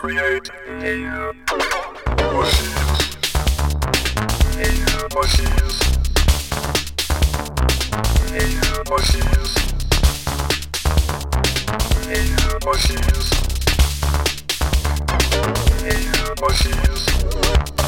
create new voices. New voices. New voices. New voices. New voices.